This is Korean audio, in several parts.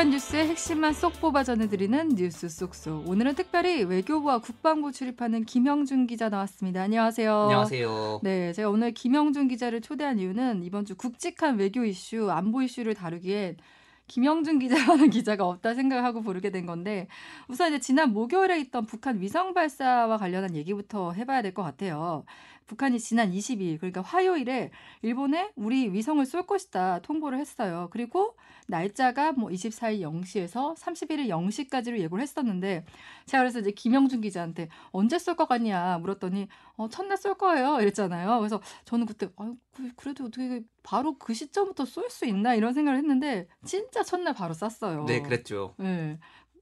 시간 뉴스의 핵심만 쏙 뽑아 전해드리는 뉴스 쏙쏙. 오늘은 특별히 외교부와 국방부 출입하는 김영준 기자 나왔습니다. 안녕하세요. 안녕하세요. 네, 제가 오늘 김영준 기자를 초대한 이유는 이번 주 굵직한 외교 이슈, 안보 이슈를 다루기엔 김영준 기자라는 기자가 없다 생각하고 부르게 된 건데 우선 이제 지난 목요일에 있던 북한 위성 발사와 관련한 얘기부터 해봐야 될 것 같아요. 북한이 지난 22일 그러니까 화요일에 일본에 우리 위성을 쏠 것이다 통보를 했어요. 그리고 날짜가 뭐 24일 0시에서 31일 0시까지로 예고를 했었는데 제가 그래서 이제 김영준 기자한테 언제 쏠 것 같냐 물었더니 어, 첫날 쏠 거예요 이랬잖아요. 그래서 저는 그때 아유 그래도 어떻게 바로 그 시점부터 쏠 수 있나 이런 생각을 했는데 진짜 첫날 바로 쐈어요. 네, 그랬죠. 네.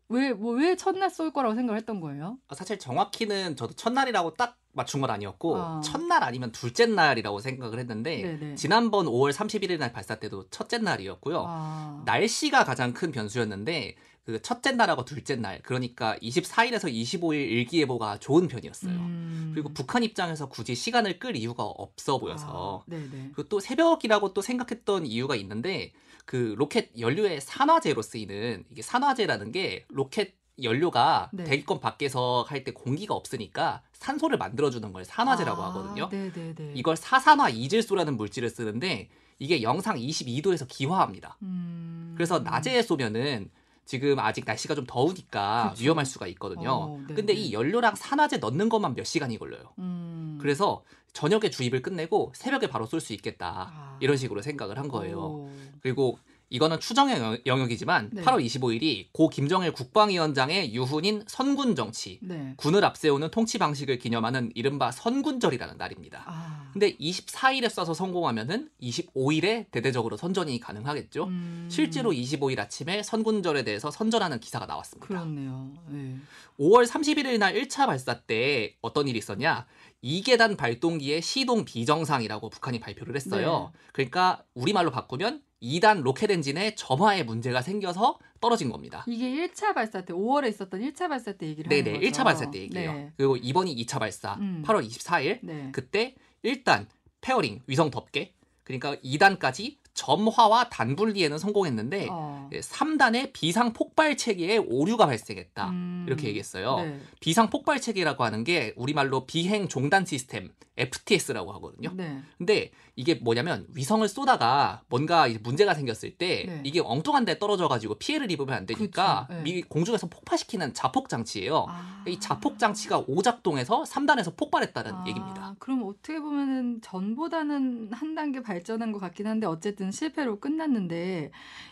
왜, 뭐, 왜 첫날 쏠 거라고 생각을 했던 거예요? 사실 정확히는 저도 첫날이라고 딱 맞춘 건 아니었고, 아. 첫날 아니면 둘째 날이라고 생각을 했는데, 네네. 지난번 5월 31일 날 발사 때도 첫째 날이었고요. 아. 날씨가 가장 큰 변수였는데, 그 첫째 날하고 둘째 날, 그러니까 24일에서 25일 일기예보가 좋은 편이었어요. 음. 그리고 북한 입장에서 굳이 시간을 끌 이유가 없어 보여서, 아. 그리고 또 새벽이라고 또 생각했던 이유가 있는데 그 로켓 연료의 산화제로 쓰이는 이게 산화제라는 게 로켓 연료가 네. 대기권 밖에서 할 때 공기가 없으니까 산소를 만들어주는 걸 산화제라고 아, 하거든요. 네네네. 이걸 사산화 이질소라는 물질을 쓰는데 이게 영상 22도에서 기화합니다. 음. 그래서 낮에 쏘면은 지금 아직 날씨가 좀 더우니까 그쵸. 위험할 수가 있거든요. 어, 네, 근데 네. 이 연료랑 산화제 넣는 것만 몇 시간이 걸려요. 음. 그래서 저녁에 주입을 끝내고 새벽에 바로 쏠 수 있겠다. 아. 이런 식으로 생각을 한 거예요. 오. 그리고 이거는 추정의 영- 영역이지만 네. 8월 25일이 고 김정일 국방위원장의 유훈인 선군 정치, 네. 군을 앞세우는 통치 방식을 기념하는 이른바 선군절이라는 날입니다. 아. 근데 24일에 쏴서 성공하면은 25일에 대대적으로 선전이 가능하겠죠. 음. 실제로 25일 아침에 선군절에 대해서 선전하는 기사가 나왔습니다. 그렇네요. 네. 5월 31일 날 1차 발사 때 어떤 일이 있었냐? 2계단 발동기의 시동 비정상이라고 북한이 발표를 했어요. 네. 그러니까 우리말로 바꾸면 2단 로켓 엔진에 점화에 문제가 생겨서 떨어진 겁니다. 이게 1차 발사 때 5월에 있었던 1차 발사 때 얘기를 네네, 하는 거죠. 1차 발사 때 얘기예요. 네. 그리고 이번이 2차 발사, 음. 8월 24일. 네. 그때 일단 fairing, 위성 덮개. 그러니까 2단까지 점화와 단분리에는 성공했는데 어. 3단의 비상 폭발 체계에 오류가 발생했다. 음. 이렇게 얘기했어요. 네. 비상 폭발 체계라고 하는 게 우리말로 비행 종단 시스템 FTS라고 하거든요. 네. 근데 이게 뭐냐면 위성을 쏘다가 뭔가 문제가 생겼을 때 네. 이게 엉뚱한 데 떨어져 가지고 피해를 입으면 안 되니까 그쵸, 네. 미 공중에서 폭파시키는 자폭 장치예요. 아. 이 자폭 장치가 오작동해서 3단에서 폭발했다는 아, 얘기입니다. 그럼 어떻게 보면은 전보다는 한 단계 발전한 것 같긴 한데 어쨌든 실패로 끝났는데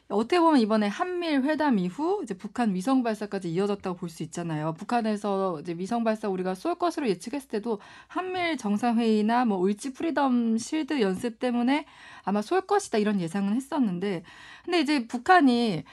어떻게 보면 이번에 한미일 회담 이후 이제 북한 위성 발사까지 이어졌다고 볼 수 있잖아요. 북한에서 이제 위성 발사 우리가 쏠 것으로 예측했을 때도 한미일 정상회의나 뭐 을지 Freedom Shield 연습 때문에 아마 쏠 것이다 이런 예상은 했었는데 근데 이제 북한이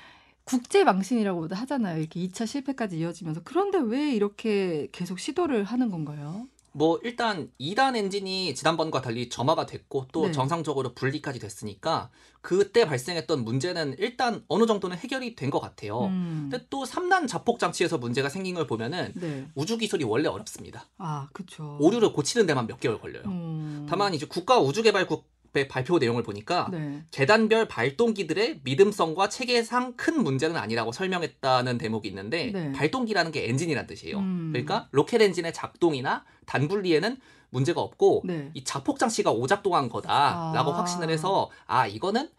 국제 망신이라고도 하잖아요. 이렇게 2차 실패까지 이어지면서 그런데 왜 이렇게 계속 시도를 하는 건가요? 뭐 일단 2단 엔진이 지난번과 달리 점화가 됐고 또 네. 정상적으로 분리까지 됐으니까 그때 발생했던 문제는 일단 어느 정도는 해결이 된 것 같아요. 음. 근데 또 3단 자폭 장치에서 문제가 생긴 걸 보면은 네. 우주 기술이 원래 어렵습니다. 아, 그쵸. 오류를 고치는 데만 몇 개월 걸려요. 음. 다만 이제 국가 우주개발국의 발표 내용을 보니까 네. 계단별 발동기들의 믿음성과 체계상 큰 문제는 아니라고 설명했다는 대목이 있는데 네. 발동기라는 게 엔진이란 뜻이에요. 음. 그러니까 로켓 엔진의 작동이나 단분리에는 문제가 없고 네. 이 자폭 장치가 오작동한 거다라고 아. 확신을 해서 아 이거는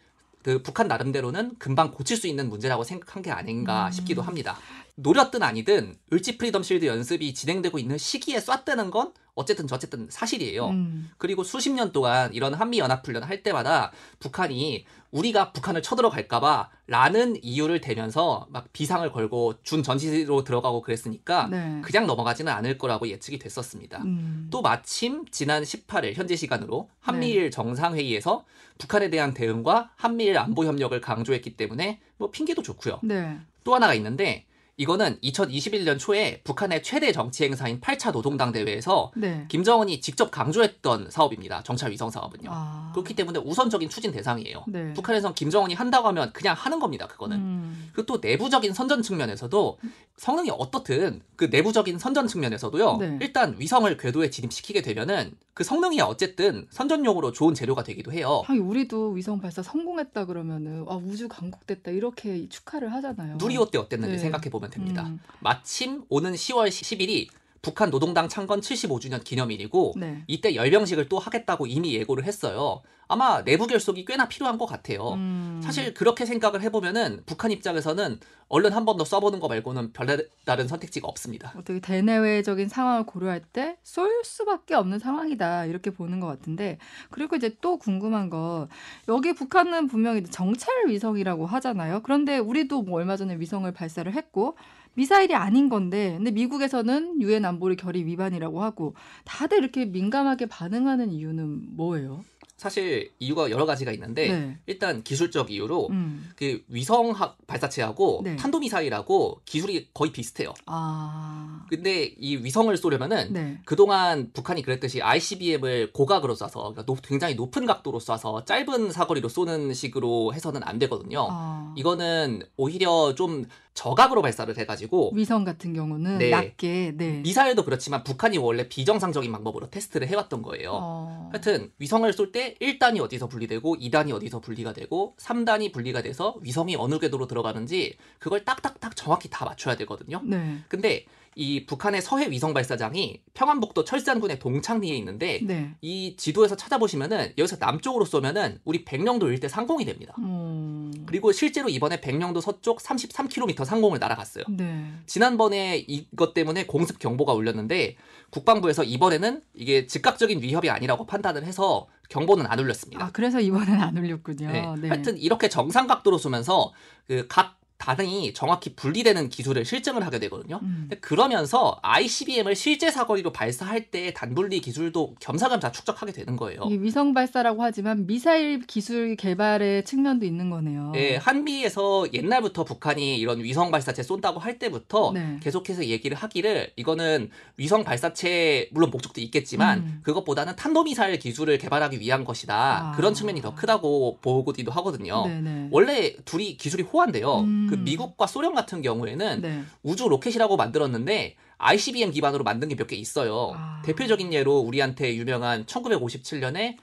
그 북한 나름대로는 금방 고칠 수 있는 문제라고 생각한 게 아닌가 음. 싶기도 합니다. 노렸든 아니든 을지 프리덤 실드 연습이 진행되고 있는 시기에 쐈다는 건 어쨌든 저쨌든 사실이에요. 음. 그리고 수십 년 동안 이런 한미 연합 훈련 할 때마다 북한이 우리가 북한을 쳐들어갈까봐 라는 이유를 대면서 막 비상을 걸고 준 전시로 들어가고 그랬으니까 네. 그냥 넘어가지는 않을 거라고 예측이 됐었습니다. 음. 또 마침 지난 18일 현재 시간으로 네. 한미일 정상회의에서 북한에 대한 대응과 한미일 안보 협력을 강조했기 때문에 뭐 핑계도 좋고요. 네. 또 하나가 있는데 이거는 2021년 초에 북한의 최대 정치 행사인 8차 노동당 대회에서 네. 김정은이 직접 강조했던 사업입니다. 정찰 위성 사업은요. 아. 그렇기 때문에 우선적인 추진 대상이에요. 네. 북한에선 김정은이 한다고 하면 그냥 하는 겁니다. 그거는. 음. 그리고 또 내부적인 선전 측면에서도 성능이 어떻든 그 내부적인 선전 측면에서도요. 네. 일단 위성을 궤도에 진입시키게 되면은 그 성능이 어쨌든 선전용으로 좋은 재료가 되기도 해요. 하긴 우리도 위성 발사 성공했다 그러면은 아 우주 강국됐다 이렇게 축하를 하잖아요. 누리호 때 어땠는지 네. 생각해 보면 됩니다. 음, 마침 오는 10월 10일이 북한 노동당 창건 75주년 기념일이고 네. 이때 열병식을 또 하겠다고 이미 예고를 했어요. 아마 내부 결속이 꽤나 필요한 것 같아요. 음, 사실 그렇게 생각을 해보면은 북한 입장에서는 얼른 한 번 더 써보는 거 말고는 별다른 선택지가 없습니다. 어떻게 대내외적인 상황을 고려할 때 쏠 수밖에 없는 상황이다 이렇게 보는 것 같은데 그리고 이제 또 궁금한 거 여기 북한은 분명히 정찰 위성이라고 하잖아요. 그런데 우리도 뭐 얼마 전에 위성을 발사를 했고 미사일이 아닌 건데 근데 미국에서는 유엔 안보리 결의 위반이라고 하고 다들 이렇게 민감하게 반응하는 이유는 뭐예요? 사실 이유가 여러 가지가 있는데 네. 일단 기술적 이유로 음. 그 위성학 발사체하고 네. 탄도미사일하고 기술이 거의 비슷해요. 아. 근데 이 위성을 쏘려면은 네. 그동안 북한이 그랬듯이 ICBM을 고각으로 쏴서 그러니까 높- 굉장히 높은 각도로 쏴서 짧은 사거리로 쏘는 식으로 해서는 안 되거든요. 아. 이거는 오히려 좀 저각으로 발사를 해가지고 위성 같은 경우는 네. 낮게 네. 미사일도 그렇지만 북한이 원래 비정상적인 방법으로 테스트를 해왔던 거예요. 어. 하여튼 위성을 쏠 때 1단이 어디서 분리되고 2단이 어디서 분리가 되고 3단이 분리가 돼서 위성이 어느 궤도로 들어가는지 그걸 딱딱딱 정확히 다 맞춰야 되거든요. 네. 근데 이 북한의 서해 위성 발사장이 평안북도 철산군의 동창리에 있는데 네. 이 지도에서 찾아보시면은 여기서 남쪽으로 쏘면은 우리 백령도 일대 상공이 됩니다. 음. 그리고 실제로 이번에 백령도 서쪽 33km 상공을 날아갔어요. 네. 지난번에 이것 때문에 공습 경보가 울렸는데 국방부에서 이번에는 이게 즉각적인 위협이 아니라고 판단을 해서 경보는 안 울렸습니다. 아 그래서 이번엔 안 울렸군요. 네. 네. 하여튼 이렇게 정상 각도로 쏘면서 그각 단이 정확히 분리되는 기술을 실증을 하게 되거든요. 음. 그러면서 ICBM을 실제 사거리로 발사할 때 단분리 기술도 겸사겸사 축적하게 되는 거예요. 위성 발사라고 하지만 미사일 기술 개발의 측면도 있는 거네요. 예, 한미에서 옛날부터 북한이 이런 위성 발사체 쏜다고 할 때부터 네. 계속해서 얘기를 하기를 이거는 위성 발사체 물론 목적도 있겠지만 음. 그것보다는 탄도미사일 기술을 개발하기 위한 것이다. 아. 그런 측면이 더 크다고 보기도 하거든요. 네네. 원래 둘이 기술이 호환돼요. 음. 그 미국과 소련 같은 경우에는 네. 우주 로켓이라고 만들었는데 ICBM 기반으로 만든 게 몇 개 있어요. 아. 대표적인 예로 우리한테 유명한 1957년에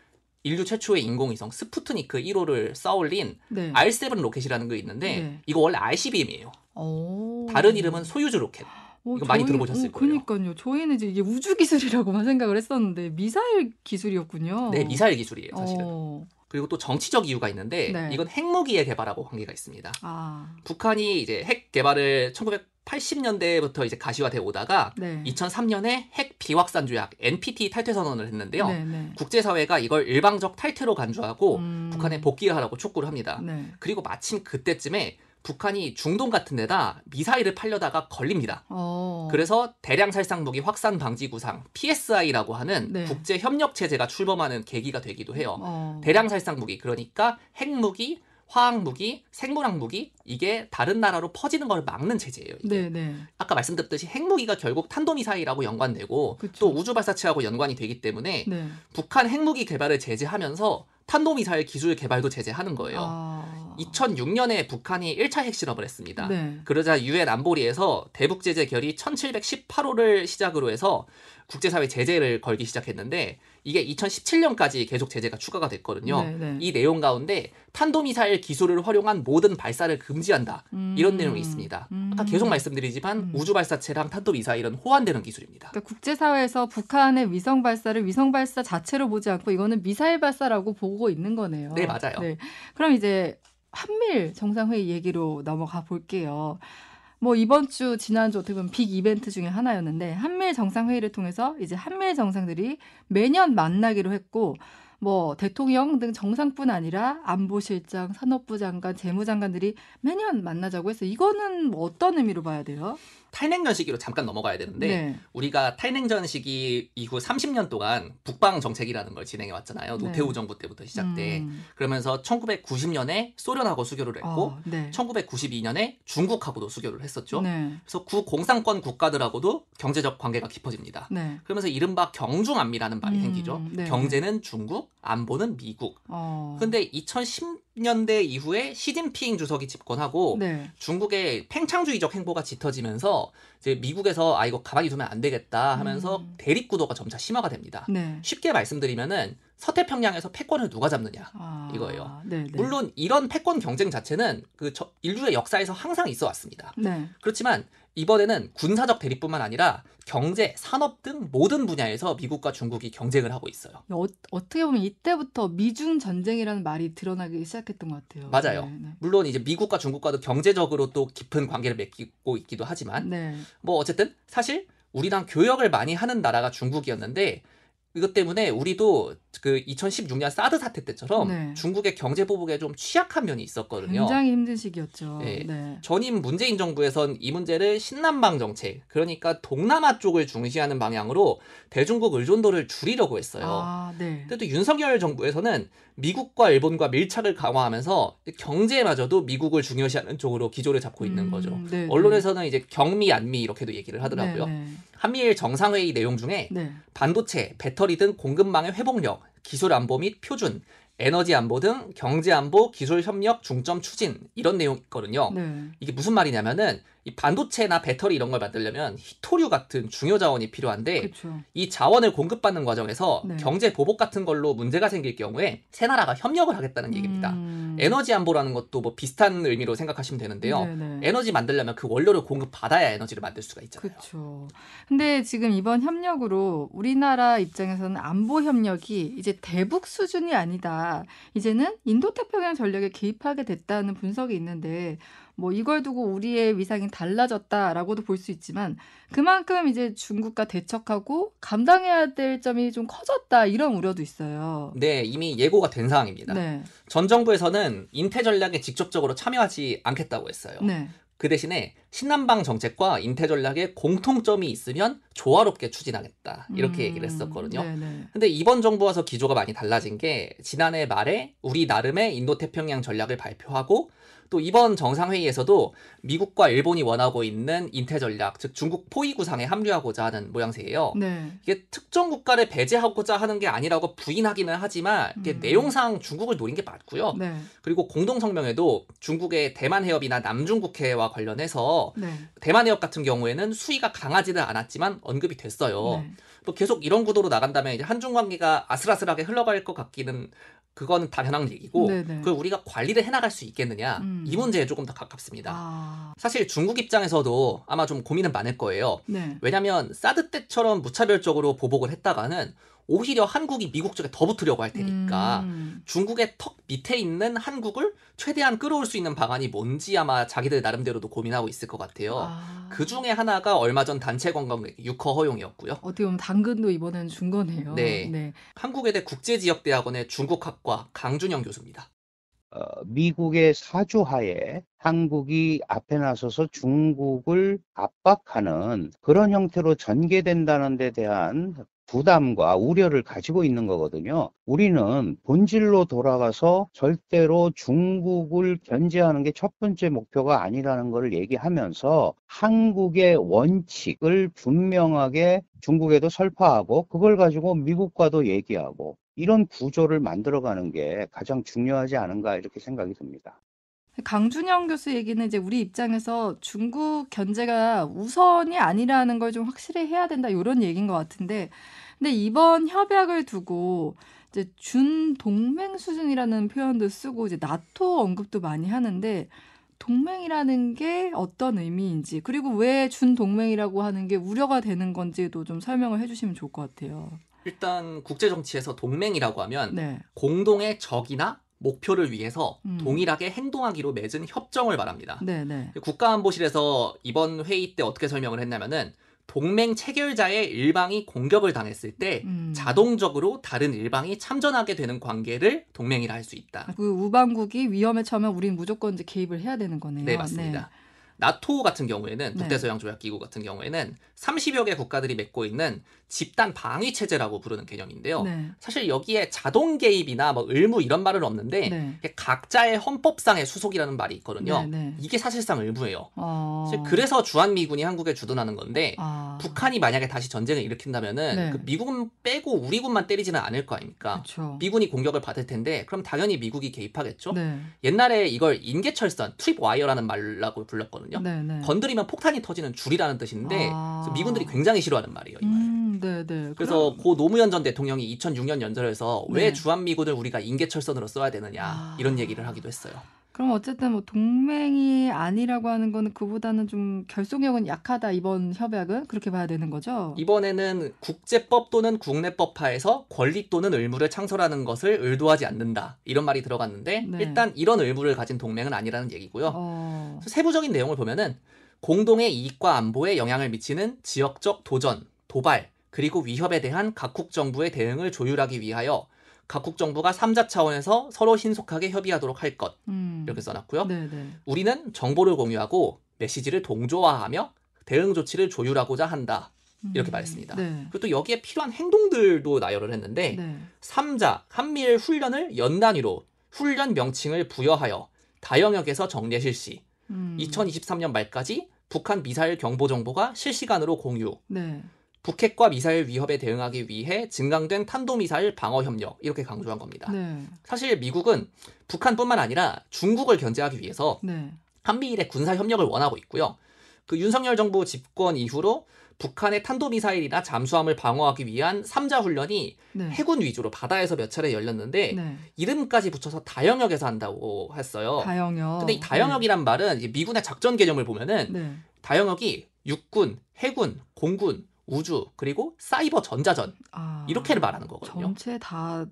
인류 최초의 인공위성 스푸트니크 1호를 쏘아올린 네. R7 로켓이라는 게 있는데 네. 이거 원래 ICBM이에요. 오. 다른 이름은 소유즈 로켓. 오, 이거 많이 들어보셨을 오, 거예요. 그러니까요. 저희는 이제 이게 우주 기술이라고만 생각을 했었는데 미사일 기술이었군요. 네, 미사일 기술이에요, 사실은. 어. 그리고 또 정치적 이유가 있는데 네. 이건 핵무기의 개발하고 관계가 있습니다. 아. 북한이 이제 핵 개발을 1980년대부터 이제 가시화돼 오다가 네. 2003년에 핵 비확산 조약 NPT 탈퇴 선언을 했는데요. 네, 네. 국제사회가 이걸 일방적 탈퇴로 간주하고 음. 북한에 복귀를 하라고 촉구를 합니다. 네. 그리고 마침 그때쯤에 북한이 중동 같은 데다 미사일을 팔려다가 걸립니다. 어. 그래서 대량 살상 무기 확산 방지 구상 PSI라고 하는 네. 국제 협력 체제가 출범하는 계기가 되기도 해요. 어. 대량 살상 무기 그러니까 핵무기, 화학 무기, 생물학 무기 이게 다른 나라로 퍼지는 걸 막는 체제예요. 이게. 네, 네. 아까 말씀드렸듯이 핵무기가 결국 탄도미사일하고 연관되고 그쵸. 또 우주 발사체하고 연관이 되기 때문에 네. 북한 핵무기 개발을 제재하면서 탄도미사일 기술 개발도 제재하는 거예요. 아. 2006년에 북한이 1차 핵실험을 했습니다. 네. 그러자 유엔 안보리에서 대북 제재 결의 1718호를 시작으로 해서 국제사회 제재를 걸기 시작했는데 이게 2017년까지 계속 제재가 추가가 됐거든요. 네, 네. 이 내용 가운데 탄도미사일 기술을 활용한 모든 발사를 금지한다. 음. 이런 내용이 있습니다. 음. 아까 계속 말씀드리지만 음. 우주 발사체랑 탄도미사일은 호환되는 기술입니다. 그러니까 국제사회에서 북한의 위성 발사를 위성 발사 자체로 보지 않고 이거는 미사일 발사라고 보고 있는 거네요. 네, 맞아요. 네. 그럼 이제 한밀 정상회의 얘기로 넘어가 볼게요. 뭐 이번 주 지난주 어떻게 보면 빅 이벤트 중에 하나였는데 한밀 정상회의를 통해서 이제 한밀 정상들이 매년 만나기로 했고 뭐 대통령 등 정상뿐 아니라 안보실장, 산업부 장관, 재무장관들이 매년 만나자고 해서 이거는 뭐 어떤 의미로 봐야 돼요? 탈냉전 시기로 잠깐 넘어가야 되는데 네. 우리가 탈냉전 시기 이후 30년 동안 북방 정책이라는 걸 진행해 왔잖아요. 네. 노태우 정부 때부터 시작돼. 음. 그러면서 1990년에 소련하고 수교를 했고 어, 네. 1992년에 중국하고도 수교를 했었죠. 네. 그래서 구공산권 국가들하고도 경제적 관계가 깊어집니다. 네. 그러면서 이른바 경중안미라는 말이 음, 생기죠. 네. 경제는 중국, 안보는 미국. 어. 근데 2010 80 년대 이후에 시진핑 주석이 집권하고 네. 중국의 팽창주의적 행보가 짙어지면서 이제 미국에서 아 이거 가만히 두면 안 되겠다 하면서 음. 대립 구도가 점차 심화가 됩니다. 네. 쉽게 말씀드리면은 서태평양에서 패권을 누가 잡느냐 아, 이거예요. 네, 네. 물론 이런 패권 경쟁 자체는 그 저- 인류의 역사에서 항상 있어 왔습니다. 네. 그렇지만 이번에는 군사적 대립뿐만 아니라 경제, 산업 등 모든 분야에서 미국과 중국이 경쟁을 하고 있어요. 어, 어떻게 보면 이때부터 미중 전쟁이라는 말이 드러나기 시작했던 것 같아요. 맞아요. 네, 네. 물론 이제 미국과 중국과도 경제적으로 또 깊은 관계를 맺고 있기도 하지만 네. 뭐 어쨌든 사실 우리랑 교역을 많이 하는 나라가 중국이었는데 이것 때문에 우리도 그 2016년 사드 사태 때처럼 네. 중국의 경제 보복에 좀 취약한 면이 있었거든요. 굉장히 힘든 시기였죠. 네. 네. 전임 문재인 정부에선 이 문제를 신남방 정책, 그러니까 동남아 쪽을 중시하는 방향으로 대중국 의존도를 줄이려고 했어요. 아, 네. 근데 또 윤석열 정부에서는 미국과 일본과 밀착을 강화하면서 경제마저도 미국을 중요시하는 쪽으로 기조를 잡고 있는 음, 거죠. 네, 언론에서는 이제 경미 안미 이렇게도 얘기를 하더라고요. 네, 한미일 정상회의 내용 중에 네. 네. 반도체, 배터리 등 공급망의 회복력, 기술 안보 및 표준, 에너지 안보 등 경제 안보, 기술 협력 중점 추진 이런 내용이 있거든요. 네. 이게 무슨 말이냐면은 이 반도체나 배터리 이런 걸 만들려면 히토류 같은 중요 자원이 필요한데 그렇죠. 이 자원을 공급받는 과정에서 네. 경제 보복 같은 걸로 문제가 생길 경우에 세 나라가 협력을 하겠다는 얘기입니다. 음. 에너지 안보라는 것도 뭐 비슷한 의미로 생각하시면 되는데요. 네, 네. 에너지 만들려면 그 원료를 공급받아야 에너지를 만들 수가 있잖아요. 그렇죠. 근데 지금 이번 협력으로 우리나라 입장에서는 안보 협력이 이제 대북 수준이 아니다. 이제는 인도태평양 전략에 개입하게 됐다는 분석이 있는데 뭐 이걸 두고 우리의 위상이 달라졌다라고도 볼 수 있지만 그만큼 이제 중국과 대척하고 감당해야 될 점이 좀 커졌다 이런 우려도 있어요. 네, 이미 예고가 된 상황입니다. 네. 전 정부에서는 인태 전략에 직접적으로 참여하지 않겠다고 했어요. 네. 그 대신에 신남방 정책과 인태 전략에 공통점이 있으면 조화롭게 추진하겠다. 이렇게 음, 얘기를 했었거든요. 네, 네. 근데 이번 정부 와서 기조가 많이 달라진 게 지난해 말에 우리 나름의 인도 태평양 전략을 발표하고 또 이번 정상회의에서도 미국과 일본이 원하고 있는 인태 전략, 즉 중국 포위 구상에 합류하고자 하는 모양새예요. 네. 이게 특정 국가를 배제하고자 하는 게 아니라고 부인하기는 하지만 이게 음. 내용상 중국을 노린 게 맞고요. 네. 그리고 공동 성명에도 중국의 대만 해협이나 남중국해와 관련해서 네. 대만 해협 같은 경우에는 수위가 강하지는 않았지만 언급이 됐어요. 네. 뭐 계속 이런 구도로 나간다면 이제 한중 관계가 아슬아슬하게 흘러갈 것 같기는 그거는 당연한 얘기고 네네. 그걸 우리가 관리를 해나갈 수 있겠느냐 음. 이 문제에 조금 더 가깝습니다. 아. 사실 중국 입장에서도 아마 좀 고민은 많을 거예요. 네. 왜냐하면 사드 때처럼 무차별적으로 보복을 했다가는 오히려 한국이 미국 쪽에 더 붙으려고 할 테니까 음. 중국의 턱 밑에 있는 한국을 최대한 끌어올 수 있는 방안이 뭔지 아마 자기들 나름대로도 고민하고 있을 것 같아요. 아. 그 중에 하나가 얼마 전 단체 관광객 육허 허용이었고요. 어떻게 보면 당근도 이번에는 준 거네요. 네. 네. 한국외대 국제지역대학원의 중국학과 강준영 교수입니다. 어, 미국의 사주하에 한국이 앞에 나서서 중국을 압박하는 그런 형태로 전개된다는 데 대한 부담과 우려를 가지고 있는 거거든요. 우리는 본질로 돌아가서 절대로 중국을 견제하는 게 첫 번째 목표가 아니라는 것을 얘기하면서 한국의 원칙을 분명하게 중국에도 설파하고 그걸 가지고 미국과도 얘기하고 이런 구조를 만들어가는 게 가장 중요하지 않은가 이렇게 생각이 듭니다. 강준영 교수 얘기는 이제 우리 입장에서 중국 견제가 우선이 아니라는 걸 좀 확실히 해야 된다 이런 얘기인 것 같은데, 근데 이번 협약을 두고 이제 준 동맹 수준이라는 표현도 쓰고 이제 나토 언급도 많이 하는데 동맹이라는 게 어떤 의미인지 그리고 왜 준 동맹이라고 하는 게 우려가 되는 건지도 좀 설명을 해주시면 좋을 것 같아요. 일단 국제 정치에서 동맹이라고 하면 네, 공동의 적이나 목표를 위해서 음. 동일하게 행동하기로 맺은 협정을 말합니다. 네, 네. 국가안보실에서 이번 회의 때 어떻게 설명을 했냐면은 동맹 체결자의 일방이 공격을 당했을 때 음. 자동적으로 다른 일방이 참전하게 되는 관계를 동맹이라 할 수 있다. 그 우방국이 위험에 처하면 우리는 무조건 이제 개입을 해야 되는 거네요. 네, 맞습니다. 나토 같은 경우에는 네. 북대서양 조약 기구 같은 경우에는 30여 개 국가들이 맺고 있는 집단 방위 체제라고 부르는 개념인데요. 네. 사실 여기에 자동 개입이나 뭐 의무 이런 말은 없는데 네. 각자의 헌법상의 수속이라는 말이 있거든요. 네, 네. 이게 사실상 의무예요. 어. 사실 그래서 주한 미군이 한국에 주둔하는 건데 아. 북한이 만약에 다시 전쟁을 일으킨다면은 네. 그 미국은 빼고 우리 군만 때리지는 않을 거 아닙니까? 그렇죠. 미군이 공격을 받을 텐데 그럼 당연히 미국이 개입하겠죠. 네. 옛날에 이걸 인계철선 트립 와이어라는 말라고 불렀거든요. 건드리면 폭탄이 터지는 줄이라는 뜻인데 아. 미군들이 굉장히 싫어하는 말이에요. 이 말. 음, 네, 네. 그래서 고 노무현 전 대통령이 2006년 연설에서 네. 왜 주한미군을 우리가 인계철선으로 써야 되느냐 아. 이런 얘기를 하기도 했어요. 그럼 어쨌든 뭐 동맹이 아니라고 하는 거는 그보다는 좀 결속력은 약하다 이번 협약은 그렇게 봐야 되는 거죠. 이번에는 국제법 또는 국내법 하에서 권리 또는 의무를 창설하는 것을 의도하지 않는다 이런 말이 들어갔는데 네. 일단 이런 의무를 가진 동맹은 아니라는 얘기고요. 어. 세부적인 내용을 보면은 공동의 이익과 안보에 영향을 미치는 지역적 도전, 도발, 그리고 위협에 대한 각국 정부의 대응을 조율하기 위하여 각국 정부가 3자 차원에서 서로 신속하게 협의하도록 할 것 음. 이렇게 써놨고요. 네, 네. 우리는 정보를 공유하고 메시지를 동조화하며 대응 조치를 조율하고자 한다. 이렇게 음. 말했습니다. 네. 그리고 또 여기에 필요한 행동들도 나열을 했는데 네. 3자 한미일 훈련을 연 단위로 훈련 명칭을 부여하여 다영역에서 정례 실시, 음. 2023년 말까지 북한 미사일 경보 정보가 실시간으로 공유, 네. 북핵과 미사일 위협에 대응하기 위해 증강된 탄도미사일 방어 협력 이렇게 강조한 겁니다. 네. 사실 미국은 북한뿐만 아니라 중국을 견제하기 위해서 네. 한미일의 군사 협력을 원하고 있고요. 그 윤석열 정부 집권 이후로 북한의 탄도미사일이나 잠수함을 방어하기 위한 3자 훈련이 네. 해군 위주로 바다에서 몇 차례 열렸는데 네. 이름까지 붙여서 다영역에서 한다고 했어요. 다영역. 근데 이 다영역이란 말은 이제 미군의 작전 개념을 보면은 네. 네. 다영역이 육군, 해군, 공군, 우주 그리고 사이버 전자전 아. 이렇게를 말하는 거거든요. 전체 다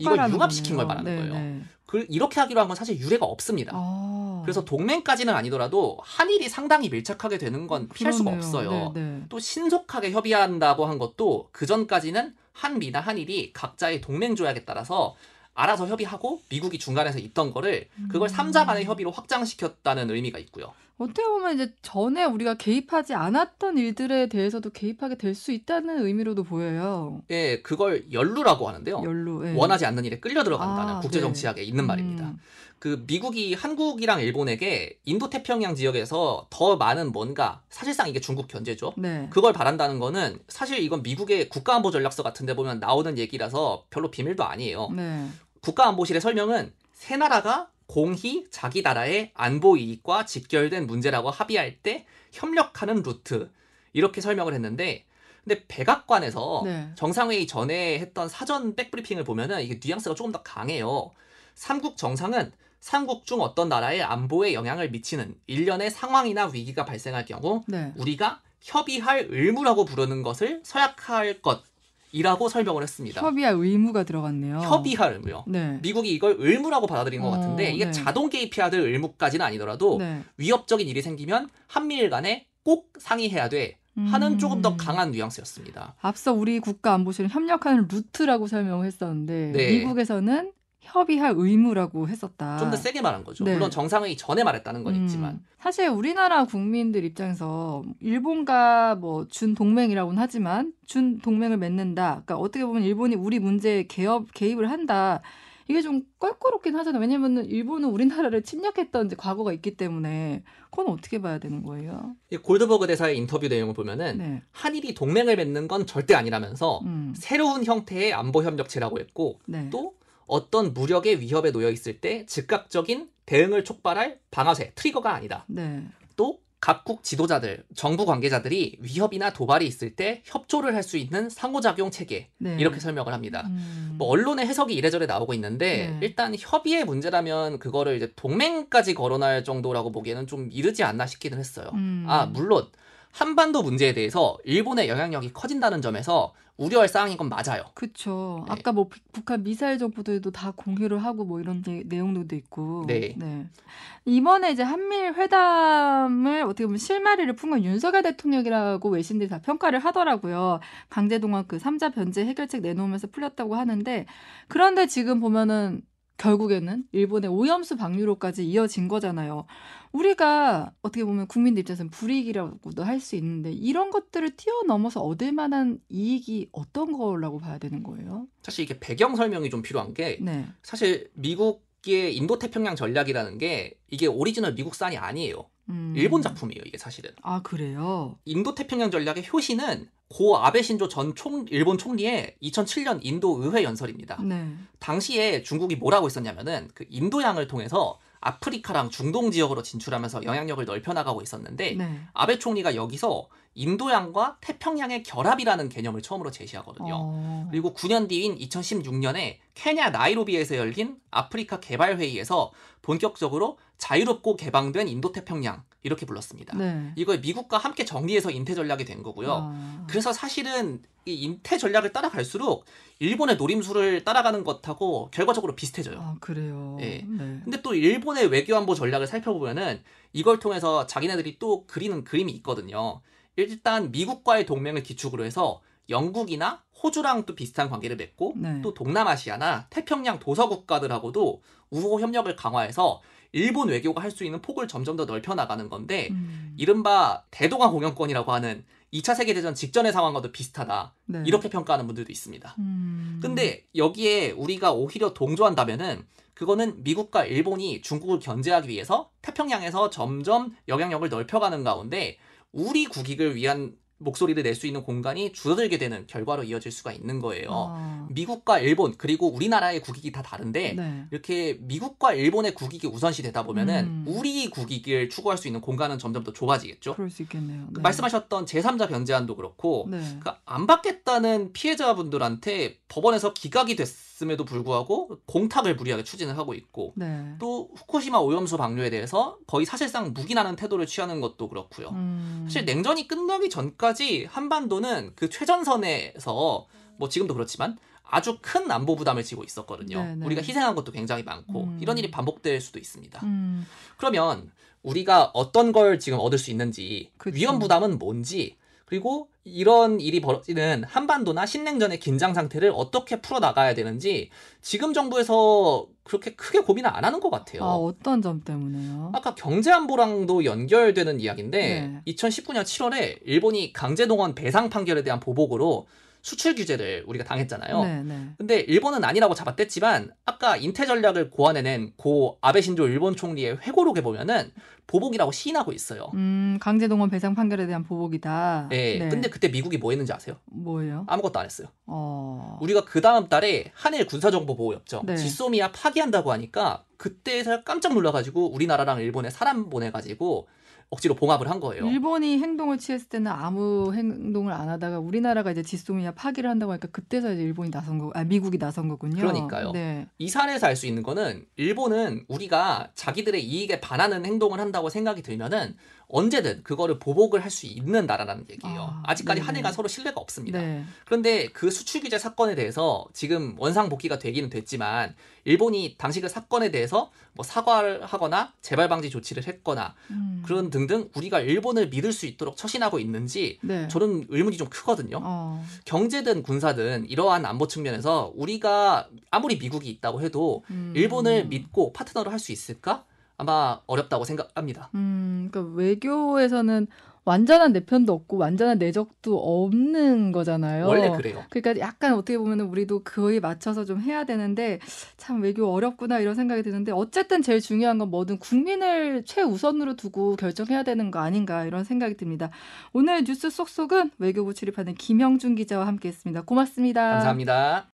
이걸 융합시킨. 걸 말하는 네, 거예요. 네. 그 이렇게 하기로 한 건 사실 유례가 없습니다. 아. 그래서 동맹까지는 아니더라도 한일이 상당히 밀착하게 되는 건 피할 수가 그러네요. 없어요. 네, 네. 또 신속하게 협의한다고 한 것도 그 전까지는 한미나 한일이 각자의 동맹 조약에 따라서 알아서 협의하고 미국이 중간에서 있던 거를 그걸 음. 삼자 간의 협의로 확장시켰다는 의미가 있고요. 어떻게 보면 이제 전에 우리가 개입하지 않았던 일들에 대해서도 개입하게 될 수 있다는 의미로도 보여요. 예, 그걸 연루라고 하는데요. 연루. 예. 원하지 않는 일에 끌려 들어간다는 아, 국제 네. 정치학에 있는 말입니다. 음. 그 미국이 한국이랑 일본에게 인도 태평양 지역에서 더 많은 뭔가 사실상 이게 중국 견제죠. 네. 그걸 바란다는 거는 사실 이건 미국의 국가안보 전략서 같은 데 보면 나오는 얘기라서 별로 비밀도 아니에요. 네. 국가안보실의 설명은 세 나라가 공히 자기 나라의 안보 이익과 직결된 문제라고 합의할 때 협력하는 루트 이렇게 설명을 했는데 근데 백악관에서 네. 정상회의 전에 했던 사전 백브리핑을 보면은 이게 뉘앙스가 조금 더 강해요. 삼국 정상은 삼국 중 어떤 나라의 안보에 영향을 미치는 일련의 상황이나 위기가 발생할 경우 네. 우리가 협의할 의무라고 부르는 것을 서약할 것 이라고 설명을 했습니다. 협의할 의무가 들어갔네요. 협의할 의무요. 네. 미국이 이걸 의무라고 받아들이는 것 어, 같은데 이게 네. 자동 개입해야 될 의무까지는 아니더라도 네. 위협적인 일이 생기면 한미일 간에 꼭 상의해야 돼 하는 음. 조금 더 강한 뉘앙스였습니다. 앞서 우리 국가 안보실은 협력하는 루트라고 설명을 했었는데 네. 미국에서는 협의할 의무라고 했었다. 좀 더 세게 말한 거죠. 네. 물론 정상회의 전에 말했다는 건 음, 있지만 사실 우리나라 국민들 입장에서 일본과 뭐 준 동맹이라고는 하지만 준 동맹을 맺는다. 그러니까 어떻게 보면 일본이 우리 문제에 개업 개입을 한다. 이게 좀 껄끄럽긴 하잖아요. 왜냐면은 일본은 우리나라를 침략했던 이제 과거가 있기 때문에 그건 어떻게 봐야 되는 거예요? 이 골드버그 대사의 인터뷰 내용을 보면은 네. 한일이 동맹을 맺는 건 절대 아니라면서 음. 새로운 형태의 안보 협력체라고 했고 네. 또 어떤 무력의 위협에 놓여 있을 때 즉각적인 대응을 촉발할 방아쇠 트리거가 아니다. 네. 또 각국 지도자들, 정부 관계자들이 위협이나 도발이 있을 때 협조를 할 수 있는 상호작용 체계 네. 이렇게 설명을 합니다. 음. 뭐 언론의 해석이 이래저래 나오고 있는데 네. 일단 협의의 문제라면 그거를 이제 동맹까지 거론할 정도라고 보기에는 좀 이르지 않나 싶기는 했어요. 음. 아 물론 한반도 문제에 대해서 일본의 영향력이 커진다는 점에서 우려할 사항인 건 맞아요. 그쵸. 네. 아까 뭐 비- 북한 미사일 정보들도 다 공유를 하고 뭐 이런 내- 내용들도 있고. 네. 이번에 이제 한미일 회담을 어떻게 보면 실마리를 푼 건 윤석열 대통령이라고 외신들이 다 평가를 하더라고요. 강제동원 그 3자 변제 해결책 내놓으면서 풀렸다고 하는데 그런데 지금 보면은 결국에는 일본의 오염수 방류로까지 이어진 거잖아요. 우리가 어떻게 보면 국민들 입장에서는 불이익이라고도 할 수 있는데 이런 것들을 뛰어넘어서 얻을 만한 이익이 어떤 거라고 봐야 되는 거예요? 사실 이게 배경 설명이 좀 필요한 게 네. 사실 미국의 인도 태평양 전략이라는 게 이게 오리지널 미국산이 아니에요. 음. 일본 작품이에요, 이게 사실은. 아 그래요. 인도 태평양 전략의 효시는 고 아베 신조 전 총, 일본 총리의 2007년 인도 의회 연설입니다. 네. 당시에 중국이 뭘 하고 있었냐면은 그 인도양을 통해서 아프리카랑 중동 지역으로 진출하면서 영향력을 넓혀 나가고 있었는데 네. 아베 총리가 여기서 인도양과 태평양의 결합이라는 개념을 처음으로 제시하거든요. 어. 그리고 9년 뒤인 2016년에 케냐 나이로비에서 열린 아프리카 개발 회의에서 본격적으로 자유롭고 개방된 인도 태평양 이렇게 불렀습니다. 네. 이걸 미국과 함께 정리해서 인태 전략이 된 거고요. 아. 그래서 사실은 이 인태 전략을 따라갈수록 일본의 노림수를 따라가는 것하고 결과적으로 비슷해져요. 아 그래요. 예. 네. 근데 또 일본의 외교 안보 전략을 살펴보면은 이걸 통해서 자기네들이 또 그리는 그림이 있거든요. 일단 미국과의 동맹을 기축으로 해서 영국이나 호주랑 또 비슷한 관계를 맺고 네. 또 동남아시아나 태평양 도서 국가들하고도 우호 협력을 강화해서 일본 외교가 할 수 있는 폭을 점점 더 넓혀 나가는 건데 음. 이른바 대동아 공영권이라고 하는 2차 세계대전 직전의 상황과도 비슷하다. 네. 이렇게 평가하는 분들도 있습니다. 음. 근데 여기에 우리가 오히려 동조한다면은 그거는 미국과 일본이 중국을 견제하기 위해서 태평양에서 점점 영향력을 넓혀가는 가운데 우리 국익을 위한 목소리를 낼 수 있는 공간이 줄어들게 되는 결과로 이어질 수가 있는 거예요. 아. 미국과 일본 그리고 우리나라의 국익이 다 다른데 네. 이렇게 미국과 일본의 국익이 우선시 되다 보면은 음. 우리 국익을 추구할 수 있는 공간은 점점 더 좁아지겠죠. 그럴 수 있겠네요. 그 네. 말씀하셨던 제3자 변제안도 그렇고 네. 그러니까 안 받겠다는 피해자분들한테 법원에서 기각이 됐 음에도 불구하고 공탁을 무리하게 추진을 하고 있고 네. 또 후쿠시마 오염수 방류에 대해서 거의 사실상 묵인하는 태도를 취하는 것도 그렇고요. 음. 사실 냉전이 끝나기 전까지 한반도는 그 최전선에서 뭐 지금도 그렇지만 아주 큰 안보 부담을 지고 있었거든요. 네, 네. 우리가 희생한 것도 굉장히 많고 음. 이런 일이 반복될 수도 있습니다. 음. 그러면 우리가 어떤 걸 지금 얻을 수 있는지 그쵸. 위험 부담은 뭔지 그리고 이런 일이 벌어지는 한반도나 신냉전의 긴장 상태를 어떻게 풀어 나가야 되는지 지금 정부에서 그렇게 크게 고민을 안 하는 것 같아요. 아 어떤 점 때문에요? 아까 경제 안보랑도 연결되는 이야기인데 네. 2019년 7월에 일본이 강제동원 배상 판결에 대한 보복으로 수출 규제를 우리가 당했잖아요. 네, 네. 근데 일본은 아니라고 잡아댔지만 아까 인태 전략을 고안해낸 고 아베 신조 일본 총리의 회고록에 보면은 보복이라고 시인하고 있어요. 음, 강제동원 배상 판결에 대한 보복이다. 예. 근데 그때 미국이 뭐 했는지 아세요? 뭐예요? 아무것도 안 했어요. 어. 우리가 그 다음 달에 한일 군사정보보호협정 네. 지소미아 파기한다고 하니까 그때서 깜짝 놀라가지고 우리나라랑 일본에 사람 보내가지고 억지로 봉합을 한 거예요. 일본이 행동을 취했을 때는 아무 행동을 안 하다가 우리나라가 이제 지소미아 파기를 한다고 하니까 그때서 이제 일본이 나선 거, 아 미국이 나선 거군요. 그러니까요. 네. 이 사례에서 알 수 있는 거는 일본은 우리가 자기들의 이익에 반하는 행동을 한다고 생각이 들면은 언제든 그거를 보복을 할 수 있는 나라라는 얘기예요. 아, 아, 직까지 네네. 한일간 서로 신뢰가 없습니다. 네. 그런데 그 수출 규제 사건에 대해서 지금 원상 복귀가 되기는 됐지만 일본이 당시 그 사건에 대해서 뭐 사과를 하거나 재발 방지 조치를 했거나 음. 그런 등등 우리가 일본을 믿을 수 있도록 처신하고 있는지 네. 저는 의문이 좀 크거든요. 어. 경제든 군사든 이러한 안보 측면에서 우리가 아무리 미국이 있다고 해도 음. 일본을 믿고 파트너를 할수 있을까? 아마 어렵다고 생각합니다. 음, 그러니까 외교에서는 완전한 내 편도 없고 완전한 내적도 없는 거잖아요. 원래 그래요. 그러니까 약간 어떻게 보면 우리도 그에 맞춰서 좀 해야 되는데 참 외교 어렵구나 이런 생각이 드는데 어쨌든 제일 중요한 건 뭐든 국민을 최우선으로 두고 결정해야 되는 거 아닌가 이런 생각이 듭니다. 오늘 뉴스 쏙쏙은 외교부 출입하는 김영준 기자와 함께했습니다. 고맙습니다. 감사합니다.